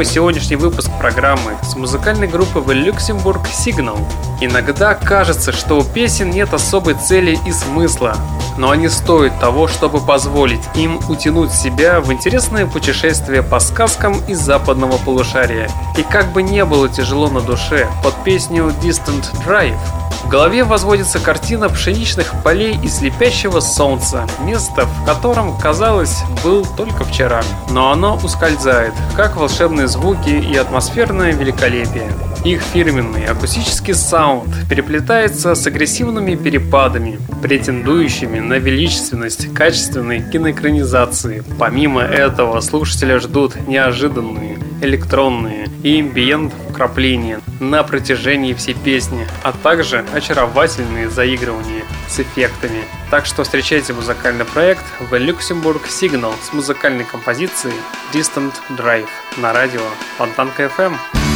мы сегодняшний выпуск программы с музыкальной группы в Люксембург Signal. Иногда кажется, что у песен нет особой цели и смысла, но они стоят того, чтобы позволить им утянуть себя в интересное путешествие по сказкам из западного полушария. И как бы не было тяжело на душе, под песню Distant Drive в голове возводится картина пшеничных полей и слепящего солнца, место, в котором, казалось, был только вчера. Но оно ускользает, как волшебные звуки и атмосферное великолепие. Их фирменный акустический саунд переплетается с агрессивными перепадами, претендующими на величественность качественной киноэкранизации. Помимо этого, слушателя ждут неожиданные электронные и эмбиент вкрапления на протяжении всей песни, а также очаровательные заигрывания с эффектами. Так что встречайте музыкальный проект в Luxembourg Signal с музыкальной композицией Distant Drive на радио Фонтанка FM.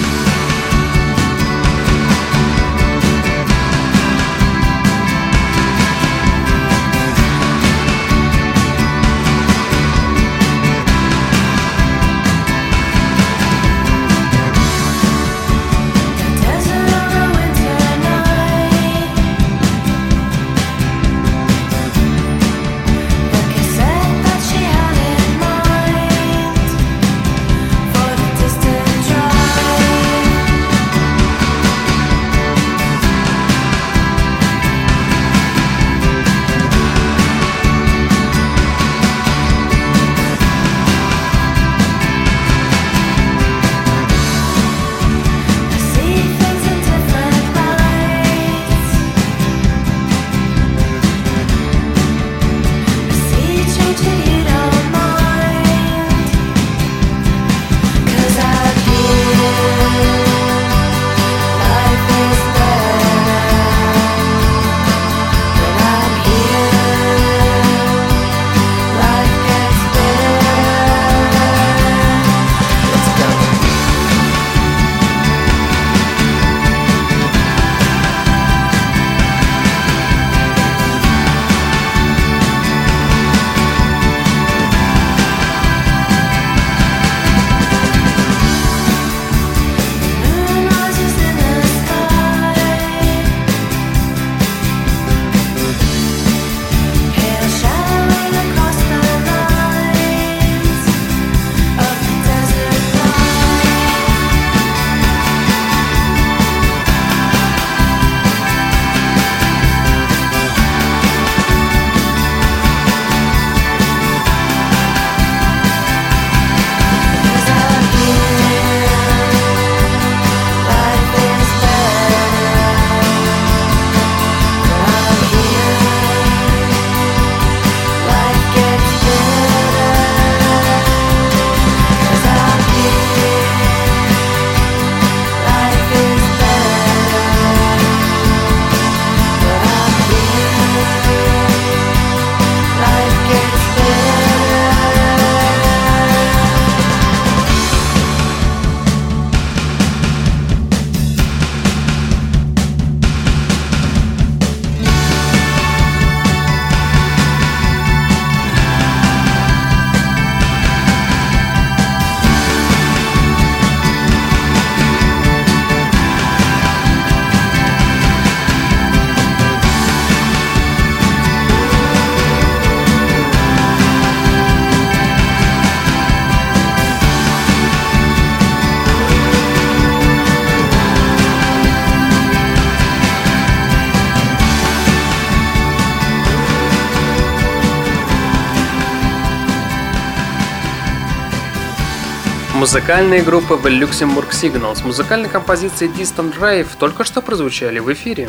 Музыкальные группы в Luxembourg Signal с музыкальной композицией Distant Drive только что прозвучали в эфире.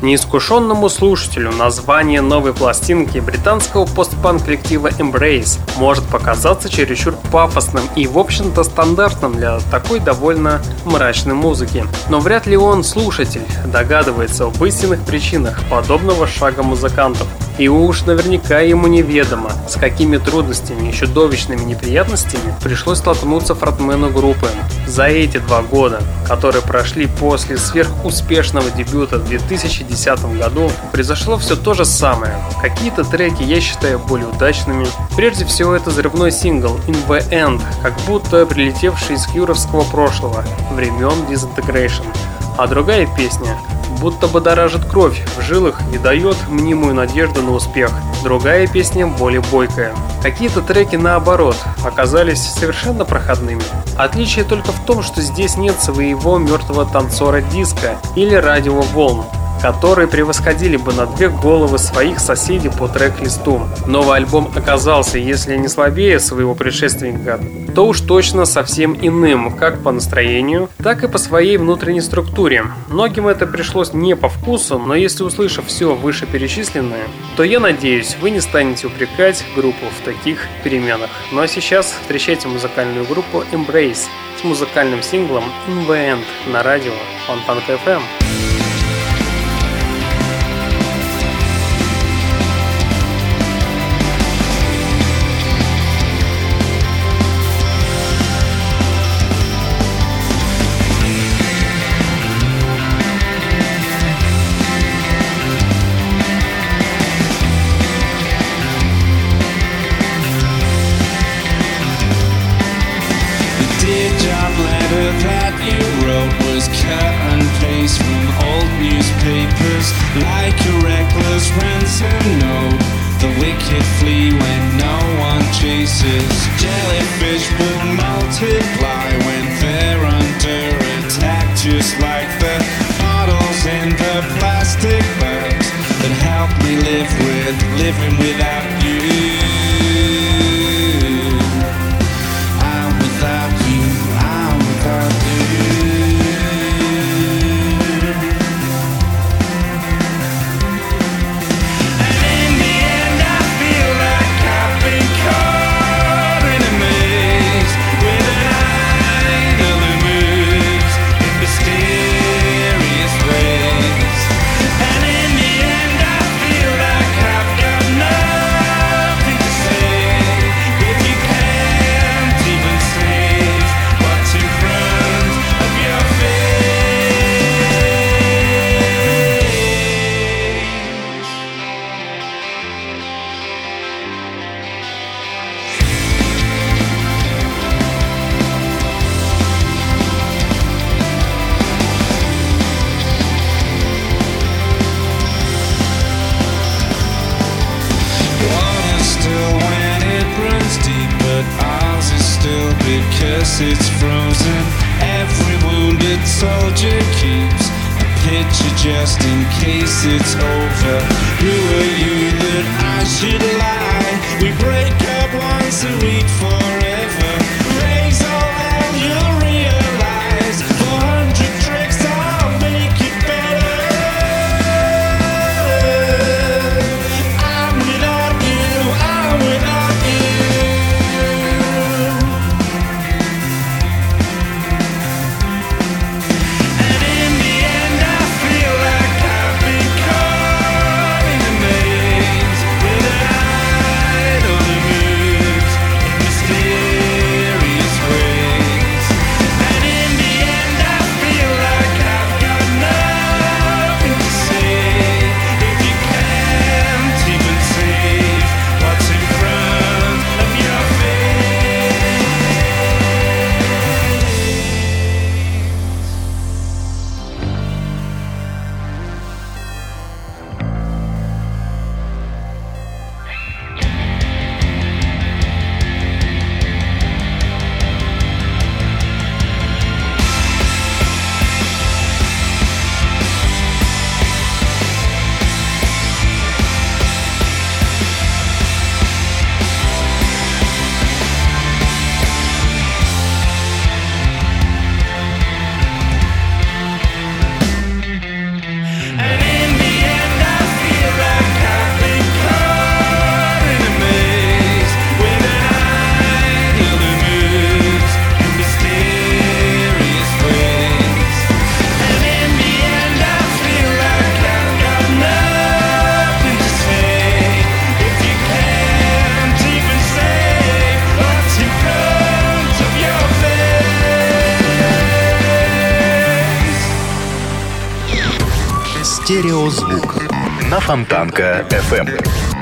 Неискушенному слушателю название новой пластинки британского постпанк коллектива Embrace может показаться чересчур пафосным и, в общем-то, стандартным для такой довольно мрачной музыки. Но вряд ли он, слушатель, догадывается об истинных причинах подобного шага музыкантов. И уж наверняка ему неведомо, с какими трудностями и чудовищными неприятностями пришлось столкнуться фронтмену группы. За эти два года, которые прошли после сверхуспешного дебюта в 2010 году, произошло все то же самое. Какие-то треки я считаю более удачными. Прежде всего это взрывной сингл In The End, как будто прилетевший из юровского прошлого, времен Disintegration. А другая песня будто бы дорожит кровь в жилах и дает мнимую надежду на успех. Другая песня более бойкая. Какие-то треки наоборот оказались совершенно проходными. Отличие только в том, что здесь нет своего мертвого танцора диска или радиоволн, которые превосходили бы на две головы своих соседей по трек-листу. Новый альбом оказался, если не слабее своего предшественника, то уж точно совсем иным, как по настроению, так и по своей внутренней структуре. Многим это пришлось не по вкусу, но если услышав все вышеперечисленное, то я надеюсь, вы не станете упрекать группу в таких переменах. Ну а сейчас встречайте музыкальную группу Embrace с музыкальным синглом In The End на радио Фонтанка FM. Стереозвук на Фонтанка FM.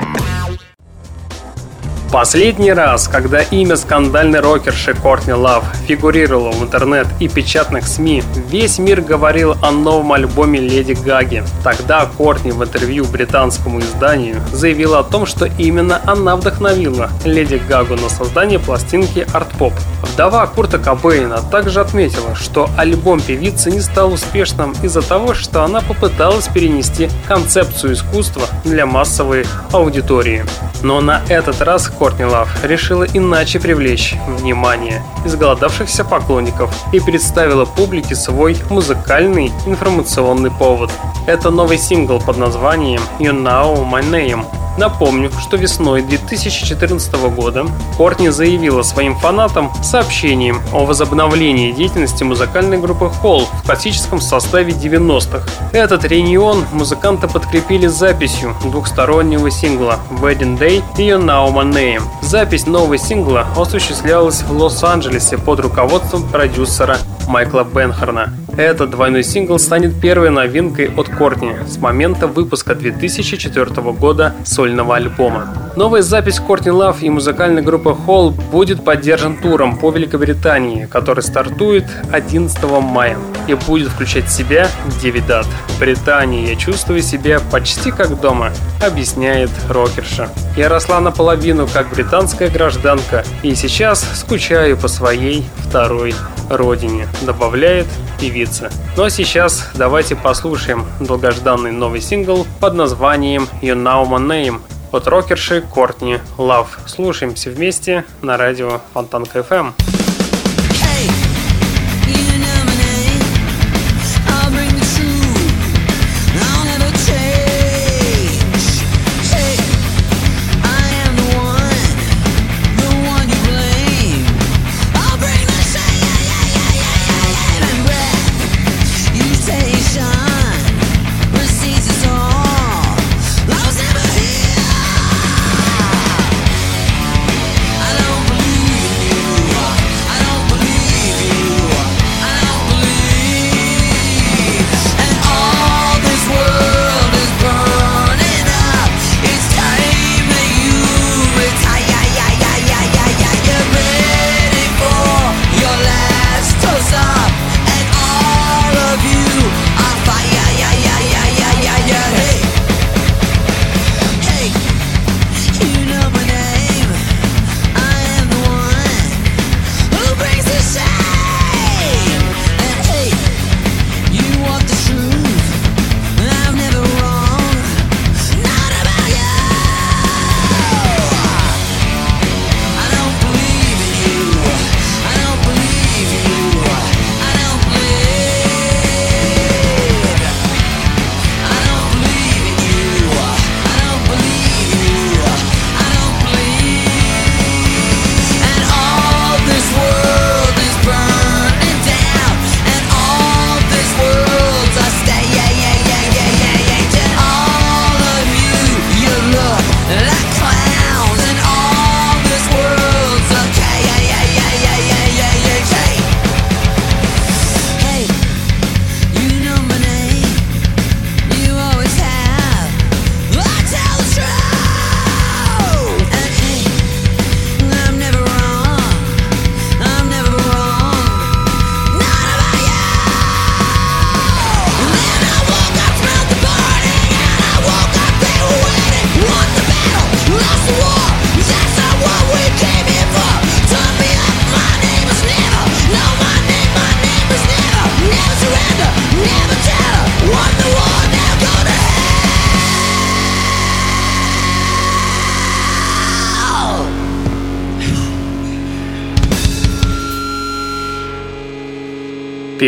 Последний раз, когда имя скандальной рокерши Кортни Лав фигурировало в интернет и печатных СМИ, весь мир говорил о новом альбоме Леди Гаги. Тогда Кортни в интервью британскому изданию заявила о том, что именно она вдохновила Леди Гагу на создание пластинки Pop. Вдова Курта Кобейна также отметила, что альбом певицы не стал успешным из-за того, что она попыталась перенести концепцию искусства для массовой аудитории. Но на этот раз Кортни Лав решила иначе привлечь внимание изголодавшихся поклонников и представила публике свой музыкальный информационный повод. Это новый сингл под названием «You Know My Name», Напомню, что весной 2014 года Кортни заявила своим фанатам сообщением о возобновлении деятельности музыкальной группы Hall в классическом составе 90-х. Этот реюнион музыканты подкрепили записью двухстороннего сингла Wedding Day и You Know My Name. Запись нового сингла осуществлялась в Лос-Анджелесе под руководством продюсера Майкла Бенхарна. Этот двойной сингл станет первой новинкой от Кортни с момента выпуска 2004 года сольного альбома. Новая запись Кортни Лав и музыкальной группы Hall будет поддержан туром по Великобритании, который стартует 11 мая и будет включать в себя 9 дат. В Британии я чувствую себя почти как дома, объясняет рокерша. Я росла наполовину как британская гражданка и сейчас скучаю по своей второй родине, добавляет певица. Ну а сейчас давайте послушаем долгожданный новый сингл под названием You Know My Name от рокерши Кортни Лав. Слушаемся вместе на радио Фонтанка FM.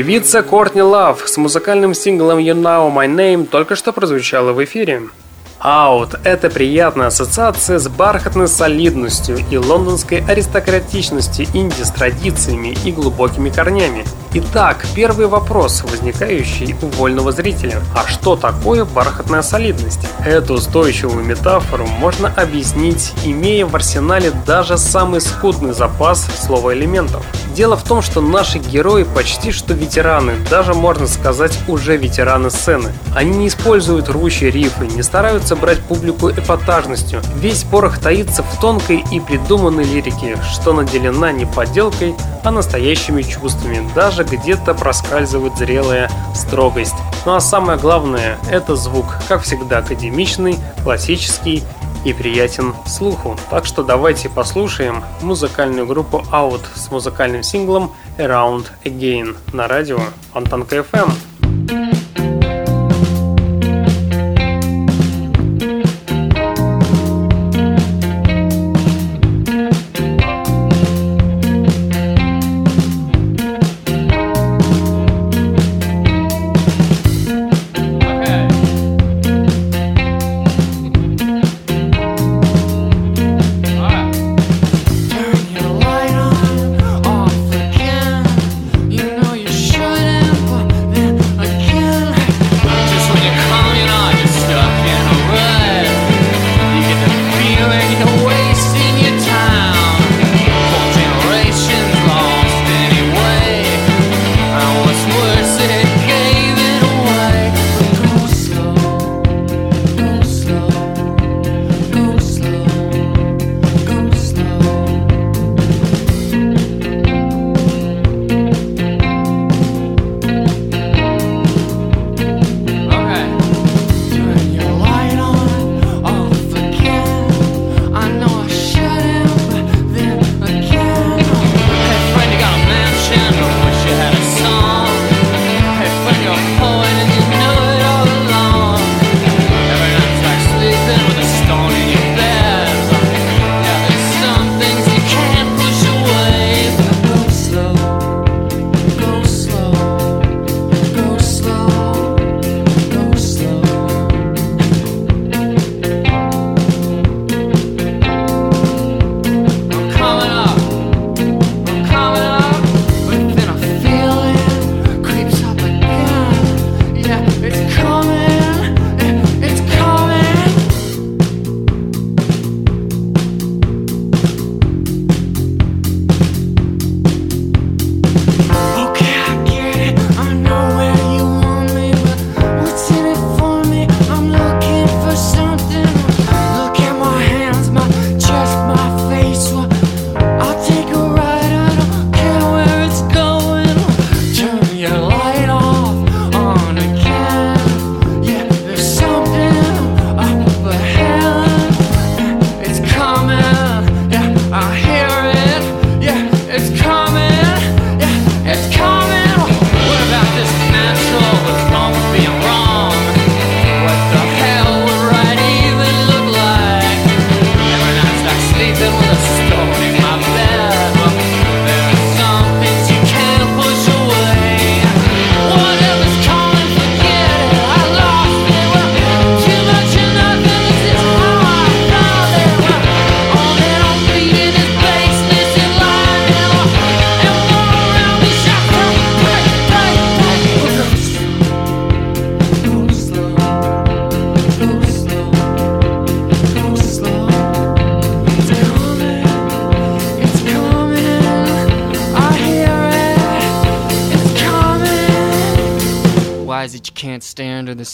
Певица Кортни Лав с музыкальным синглом You Know My Name только что прозвучала в эфире. Out – это приятная ассоциация с бархатной солидностью и лондонской аристократичностью инди с традициями и глубокими корнями. Итак, первый вопрос, возникающий у вольного зрителя. А что такое бархатная солидность? Эту устойчивую метафору можно объяснить, имея в арсенале даже самый скудный запас слова элементов. Дело в том, что наши герои почти что ветераны, даже можно сказать уже ветераны сцены. Они не используют рвущие рифы, не стараются брать публику эпатажностью. Весь порох таится в тонкой и придуманной лирике, что наделена не подделкой, а настоящими чувствами. Даже где-то проскальзывает зрелая строгость. Ну а самое главное, это звук, как всегда академичный, классический и приятен слуху. Так что давайте послушаем музыкальную группу Out с музыкальным синглом Around Again на радио Фонтанка FM.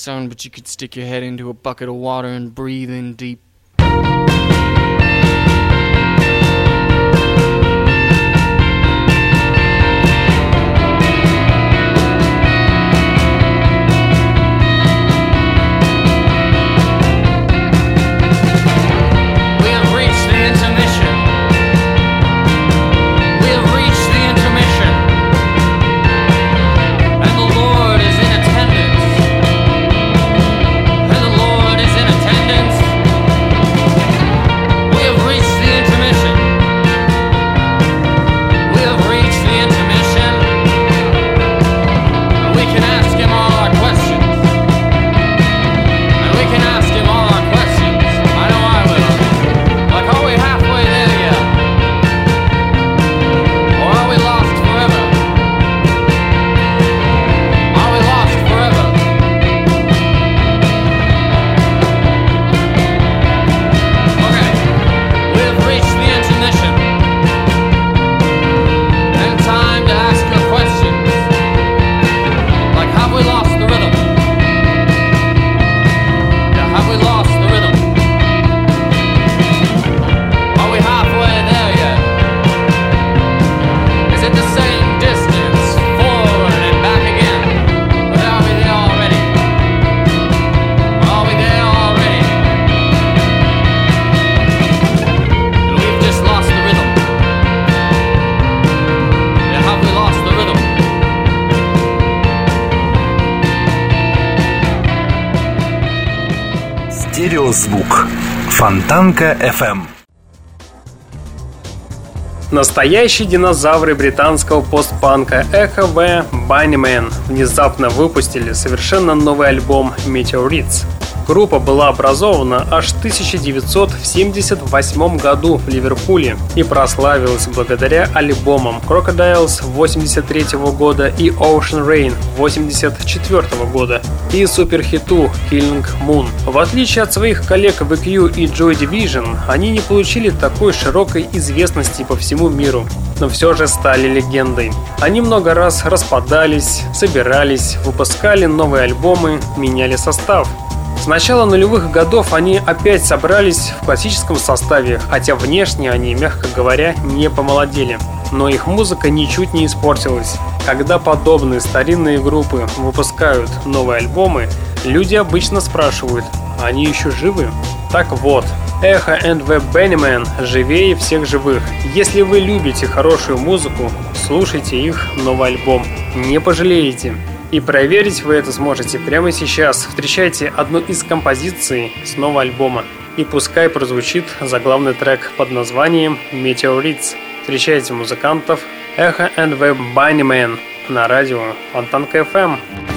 Sun, but you could stick your head into a bucket of water and breathe Фонтанка FM. Настоящие динозавры британского постпанка Echo V Bunnyman внезапно выпустили совершенно новый альбом Meteorites. Группа была образована аж в 1978 году в Ливерпуле и прославилась благодаря альбомам Crocodiles 83 года и Ocean Rain 84 года и суперхиту Killing Moon. В отличие от своих коллег в EQ и Joy Division, они не получили такой широкой известности по всему миру, но все же стали легендой. Они много раз распадались, собирались, выпускали новые альбомы, меняли состав. С начала нулевых годов они опять собрались в классическом составе, хотя внешне они, мягко говоря, не помолодели. Но их музыка ничуть не испортилась. Когда подобные старинные группы выпускают новые альбомы, люди обычно спрашивают, они еще живы? Так вот, Эхо and the Bennyman живее всех живых. Если вы любите хорошую музыку, слушайте их новый альбом. Не пожалеете. И проверить вы это сможете прямо сейчас. Встречайте одну из композиций с нового альбома. И пускай прозвучит заглавный трек под названием Meteorites. Встречайте музыкантов and the Bunnyman на радио Фонтанка FM.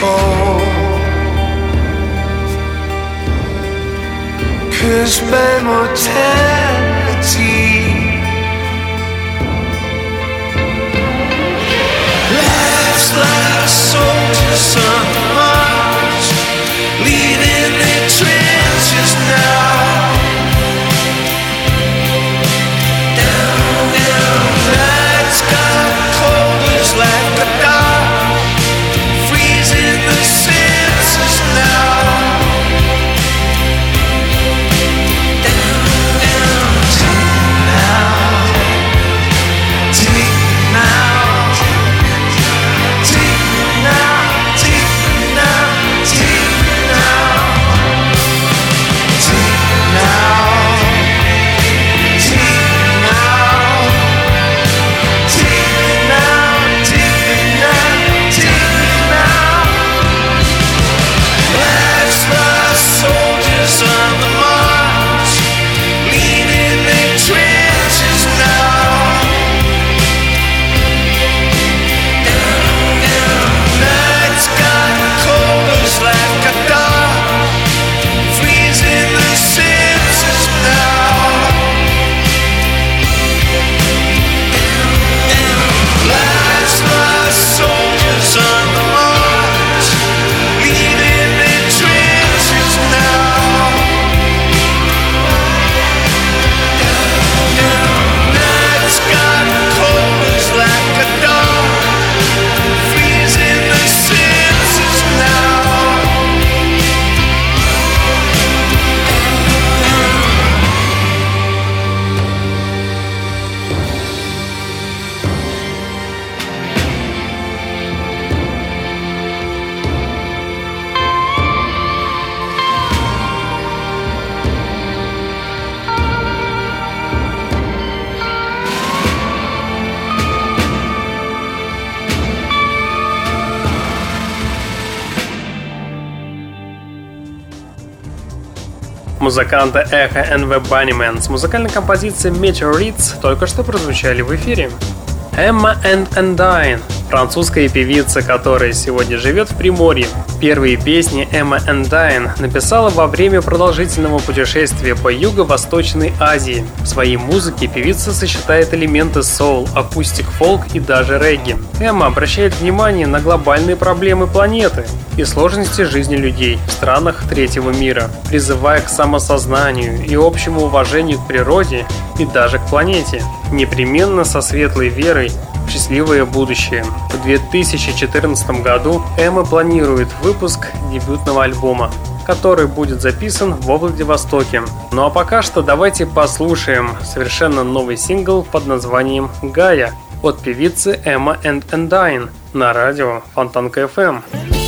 soul. Cause my mortality. Life's like a soldier's son. Музыканта Эхо NV Bunnyman с музыкальной композицией Meteorites только что прозвучали в эфире. Emma and Endine французская певица, которая сегодня живет в Приморье. Первые песни Эмма Эндайн написала во время продолжительного путешествия по Юго-Восточной Азии. В своей музыке певица сочетает элементы соул, акустик, фолк и даже регги. Эмма обращает внимание на глобальные проблемы планеты и сложности жизни людей в странах третьего мира, призывая к самосознанию и общему уважению к природе и даже к планете, непременно со светлой верой счастливое будущее. В 2014 году Эмма планирует выпуск дебютного альбома, который будет записан в Владивостоке. Ну а пока что давайте послушаем совершенно новый сингл под названием «Гая» от певицы Эмма and Endine на радио Фонтанка FM.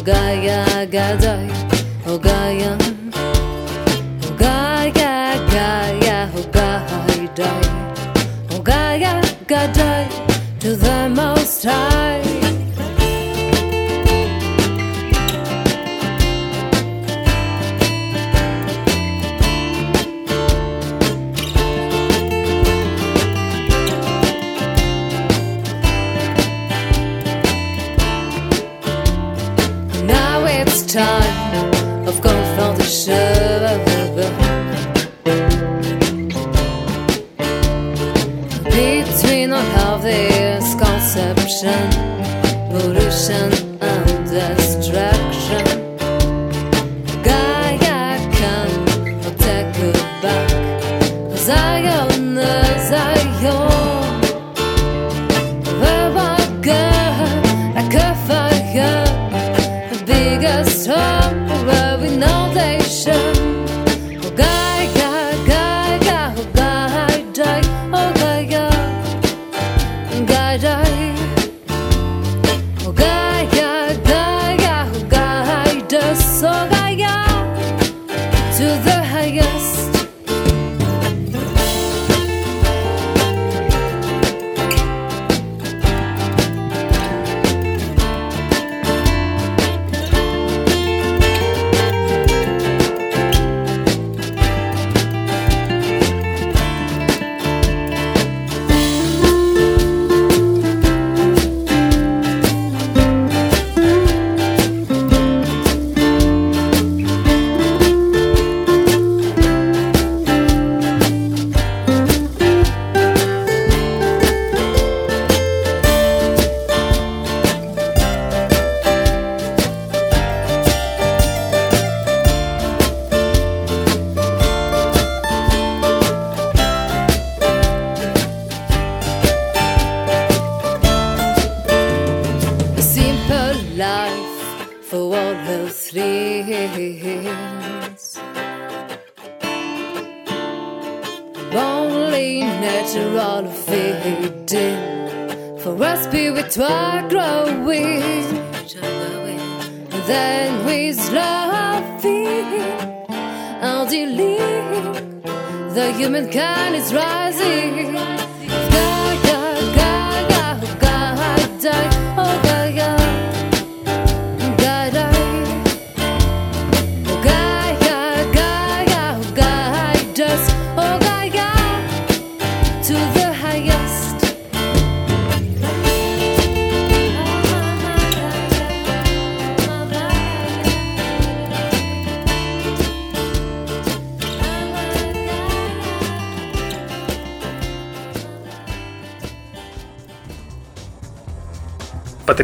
Hogaya gadai, hogaya, hogaya gaya, hogaya dai, hogaya gadai to the most high. ocean.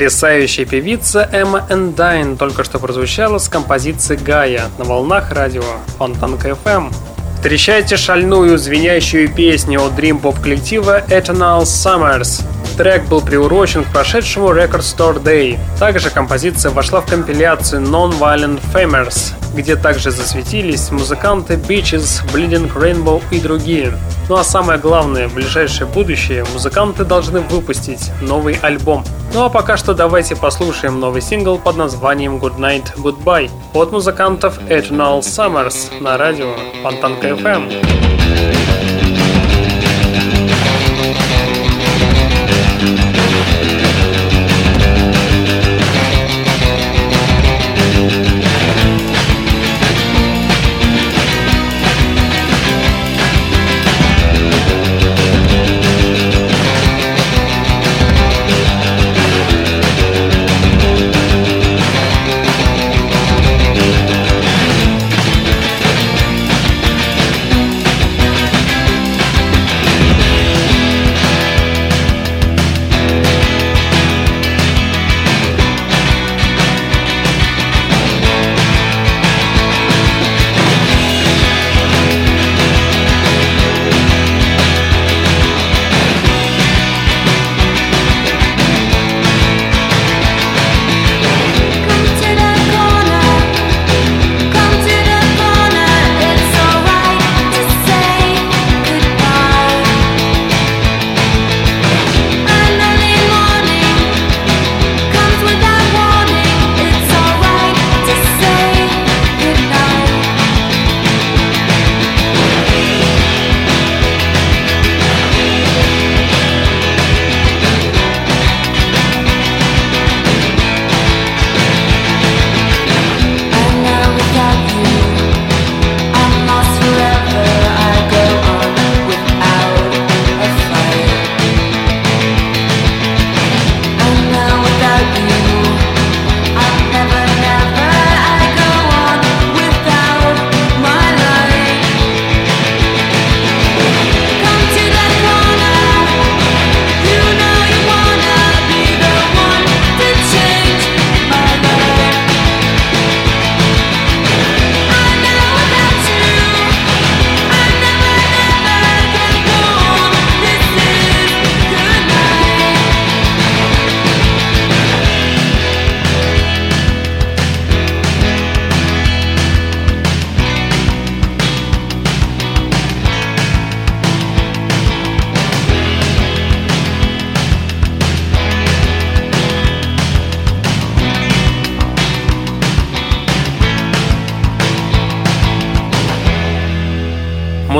Потрясающая певица Эмма Эндайн только что прозвучала с композицией «Гая» на волнах радио Фонтанка FM. Встречайте шальную звенящую песню от Dream Pop коллектива Eternal Summers. Трек был приурочен к прошедшему Record Store Day. Также композиция вошла в компиляцию Non-Violent Famers, где также засветились музыканты Beaches, Bleeding Rainbow и другие. Ну а самое главное, в ближайшее будущее музыканты должны выпустить новый альбом. Ну а пока что давайте послушаем новый сингл под названием Good Night Goodbye от музыкантов Eternal Summers на радио Фонтанка FM.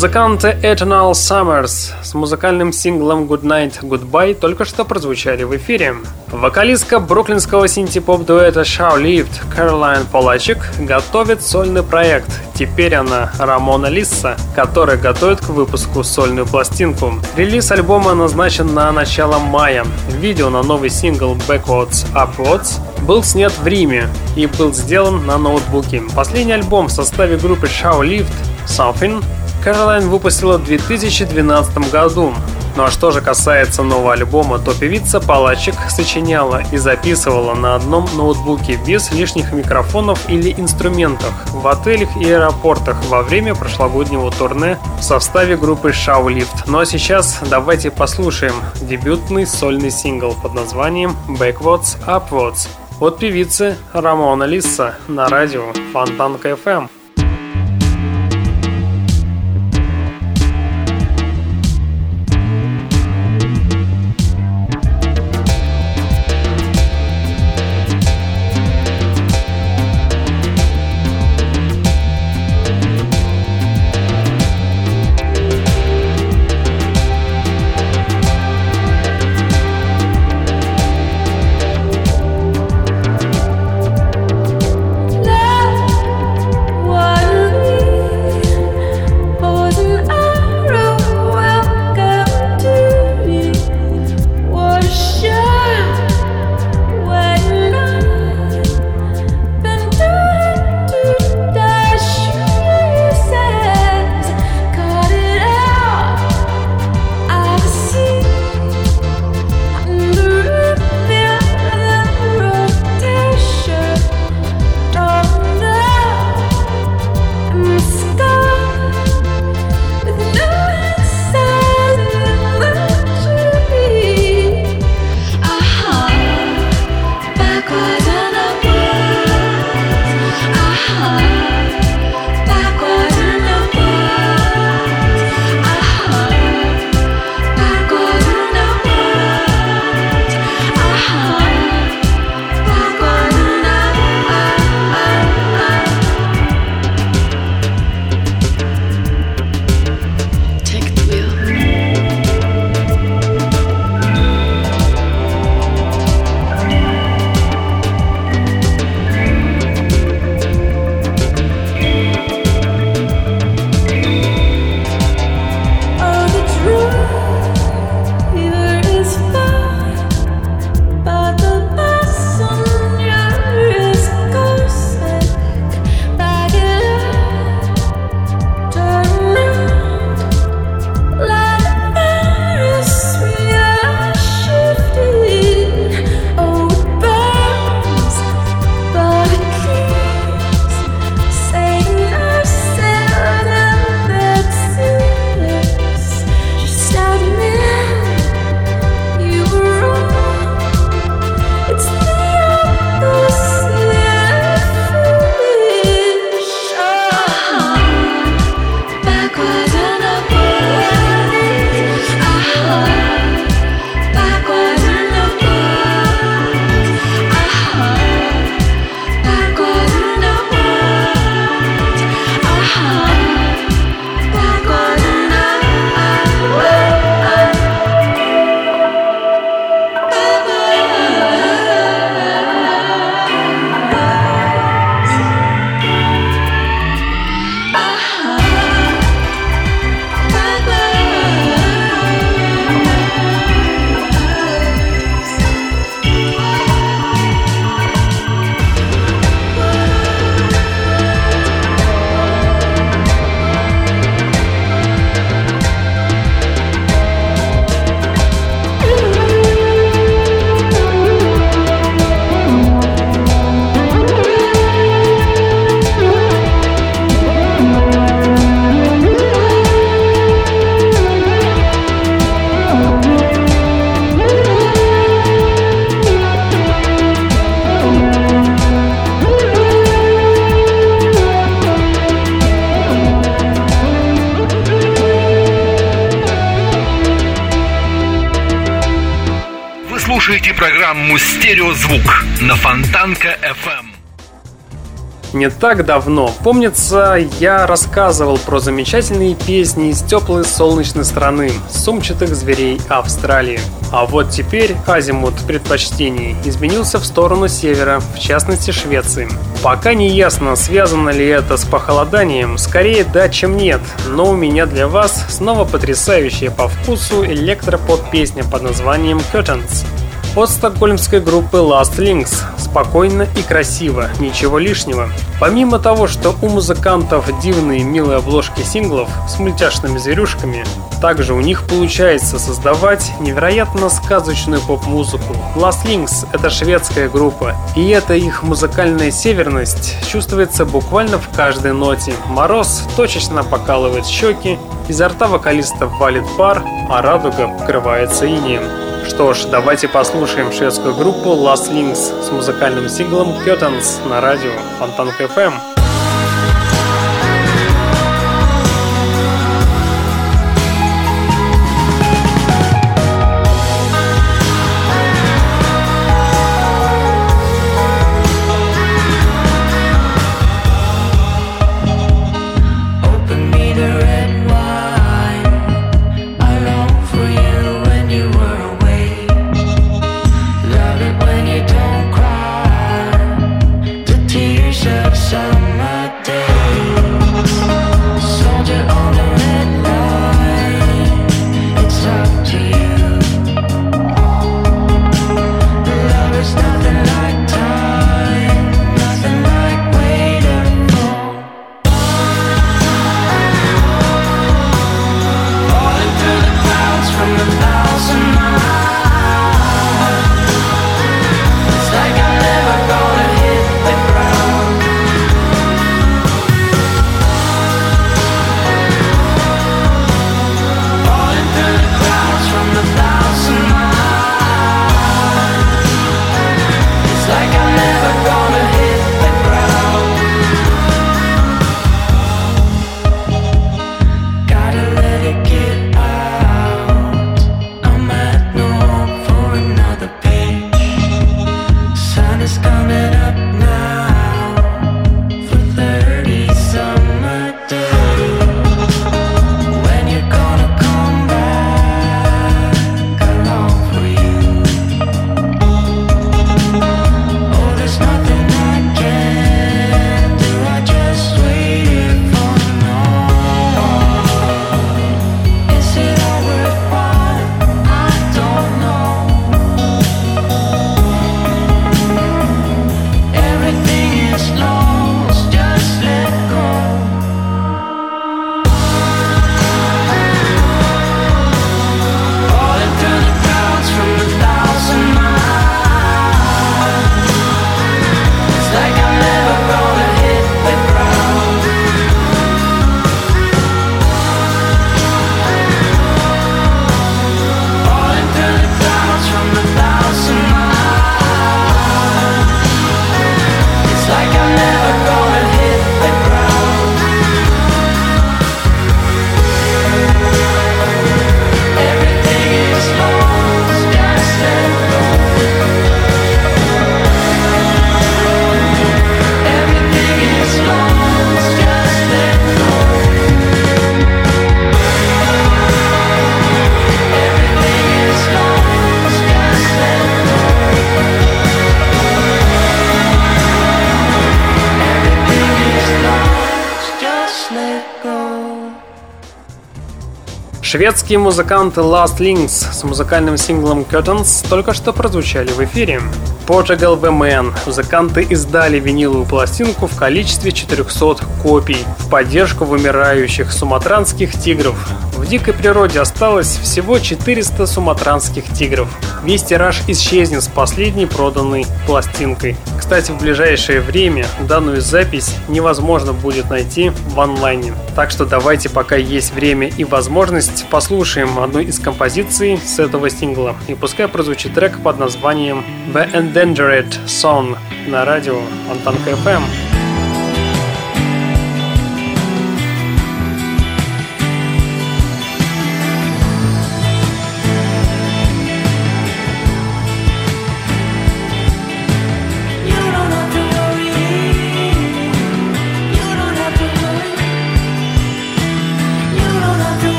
Музыканты Eternal Summers с музыкальным синглом Good Night Goodbye только что прозвучали в эфире. Вокалистка бруклинского синти-поп дуэта Shaw Lift Кэролайн Полачик готовит сольный проект. Теперь она Рамона Лисса, которая готовит к выпуску сольную пластинку. Релиз альбома назначен на начало мая. Видео на новый сингл Backwards Upwards был снят в Риме и был сделан на ноутбуке. Последний альбом в составе группы Shaw Lift Something Кэролайн выпустила в 2012 году. Ну а что же касается нового альбома, то певица Палачик сочиняла и записывала на одном ноутбуке без лишних микрофонов или инструментов в отелях и аэропортах во время прошлогоднего турне в составе группы Шаулифт. Ну а сейчас давайте послушаем дебютный сольный сингл под названием Backwards Upwards от певицы Рамона Лисса на радио Фонтанка FM. Программу «Стереозвук» на Фонтанка FM не так давно. Помнится, я рассказывал про замечательные песни из теплой солнечной страны, сумчатых зверей Австралии. А вот теперь азимут предпочтений изменился в сторону севера, в частности Швеции. Пока не ясно, связано ли это с похолоданием, скорее да, чем нет, но у меня для вас снова потрясающая по вкусу электропоп песня под названием Curtains от стокгольмской группы Last Links. Спокойно и красиво, ничего лишнего. Помимо того, что у музыкантов дивные милые обложки синглов с мультяшными зверюшками, также у них получается создавать невероятно сказочную поп-музыку. Last Links — это шведская группа, и эта их музыкальная северность чувствуется буквально в каждой ноте. Мороз точечно покалывает щеки, изо рта вокалиста валит пар, а радуга покрывается инеем. Что ж, давайте послушаем шведскую группу Last Links с музыкальным синглом Curtains на радио Фонтанка FM. Шведские музыканты Last Links с музыкальным синглом Curtains только что прозвучали в эфире. Portugal The Man музыканты издали виниловую пластинку в количестве 400 копий в поддержку вымирающих суматранских тигров. В дикой природе осталось всего 400 суматранских тигров. Весь тираж исчезнет с последней проданной пластинкой. Кстати, в ближайшее время данную запись невозможно будет найти в онлайне. Так что давайте, пока есть время и возможность, послушаем одну из композиций с этого сингла. И пускай прозвучит трек под названием The Endangered Song на радио Антонка FM.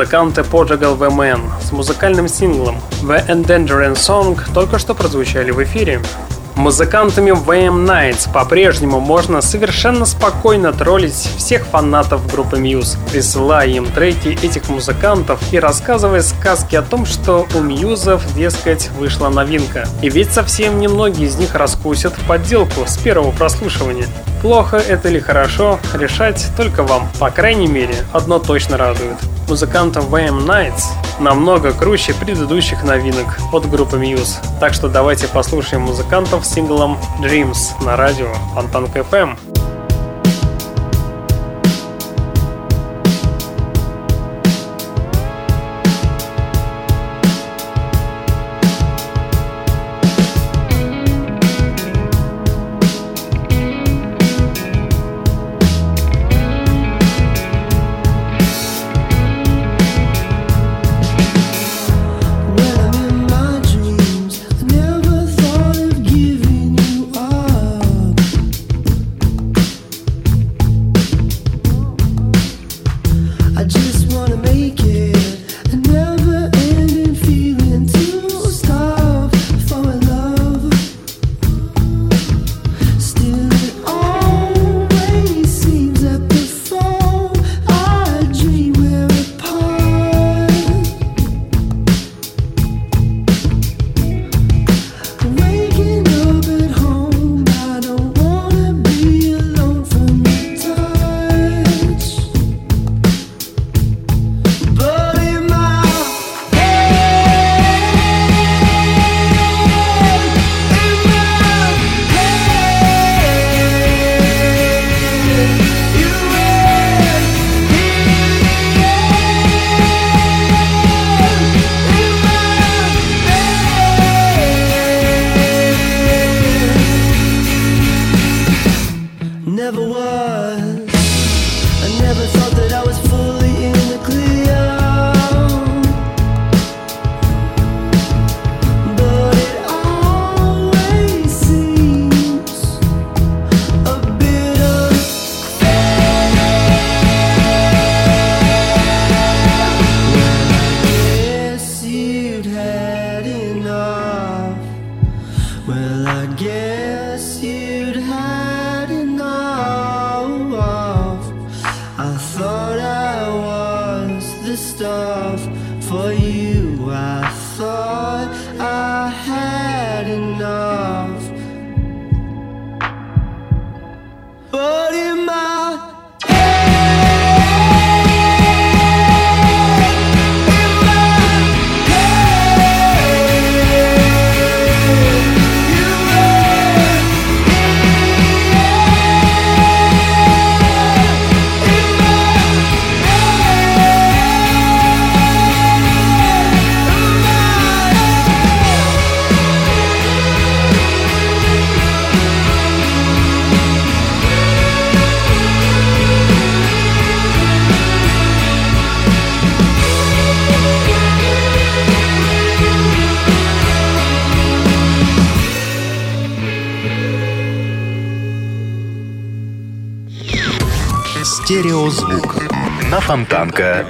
Музыканты Portugal The Man с музыкальным синглом The Endangering Song только что прозвучали в эфире. Музыкантами VM Nights по-прежнему можно совершенно спокойно троллить всех фанатов группы Muse, присылая им треки этих музыкантов и рассказывая сказки о том, что у Мьюзов, дескать, вышла новинка. И ведь совсем немногие из них раскусят подделку с первого прослушивания. Плохо это или хорошо, решать только вам. По крайней мере, одно точно радует музыкантов VM Nights намного круче предыдущих новинок от группы Muse. Так что давайте послушаем музыкантов синглом Dreams на радио Фонтанка FM.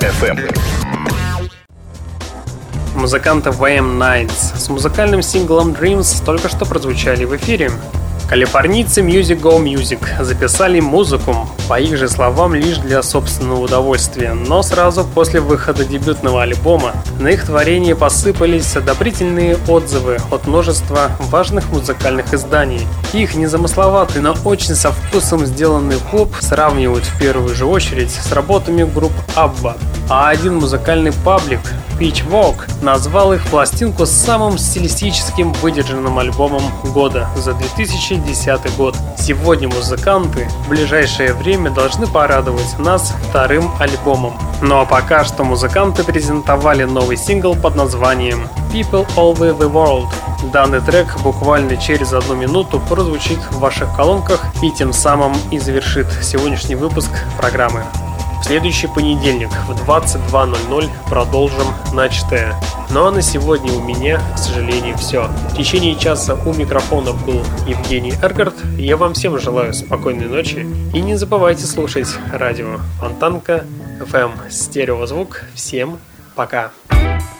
FM. Музыканты VM Nights с музыкальным синглом Dreams только что прозвучали в эфире. Калифорнийцы Music Go Music записали музыку, по их же словам, лишь для собственного удовольствия, но сразу после выхода дебютного альбома на их творение посыпались одобрительные отзывы от множества важных музыкальных изданий. Их незамысловатый, но очень со вкусом сделанный поп сравнивают в первую же очередь с работами групп ABBA. А один музыкальный паблик, Pitchfork, назвал их пластинку самым стилистическим выдержанным альбомом года за 2010 год. Сегодня музыканты в ближайшее время должны порадовать нас вторым альбомом. Ну а пока что музыканты презентовали новый сингл под названием People All Over The World. Данный трек буквально через одну минуту прозвучит в ваших колонках и тем самым и завершит сегодняшний выпуск программы. В следующий понедельник в 22.00 продолжим начатое. Ну а на сегодня у меня, к сожалению, все. В течение часа у микрофона был Евгений Эргард. Я вам всем желаю спокойной ночи. И не забывайте слушать радио Фонтанка, FM, стереозвук. Всем пока. When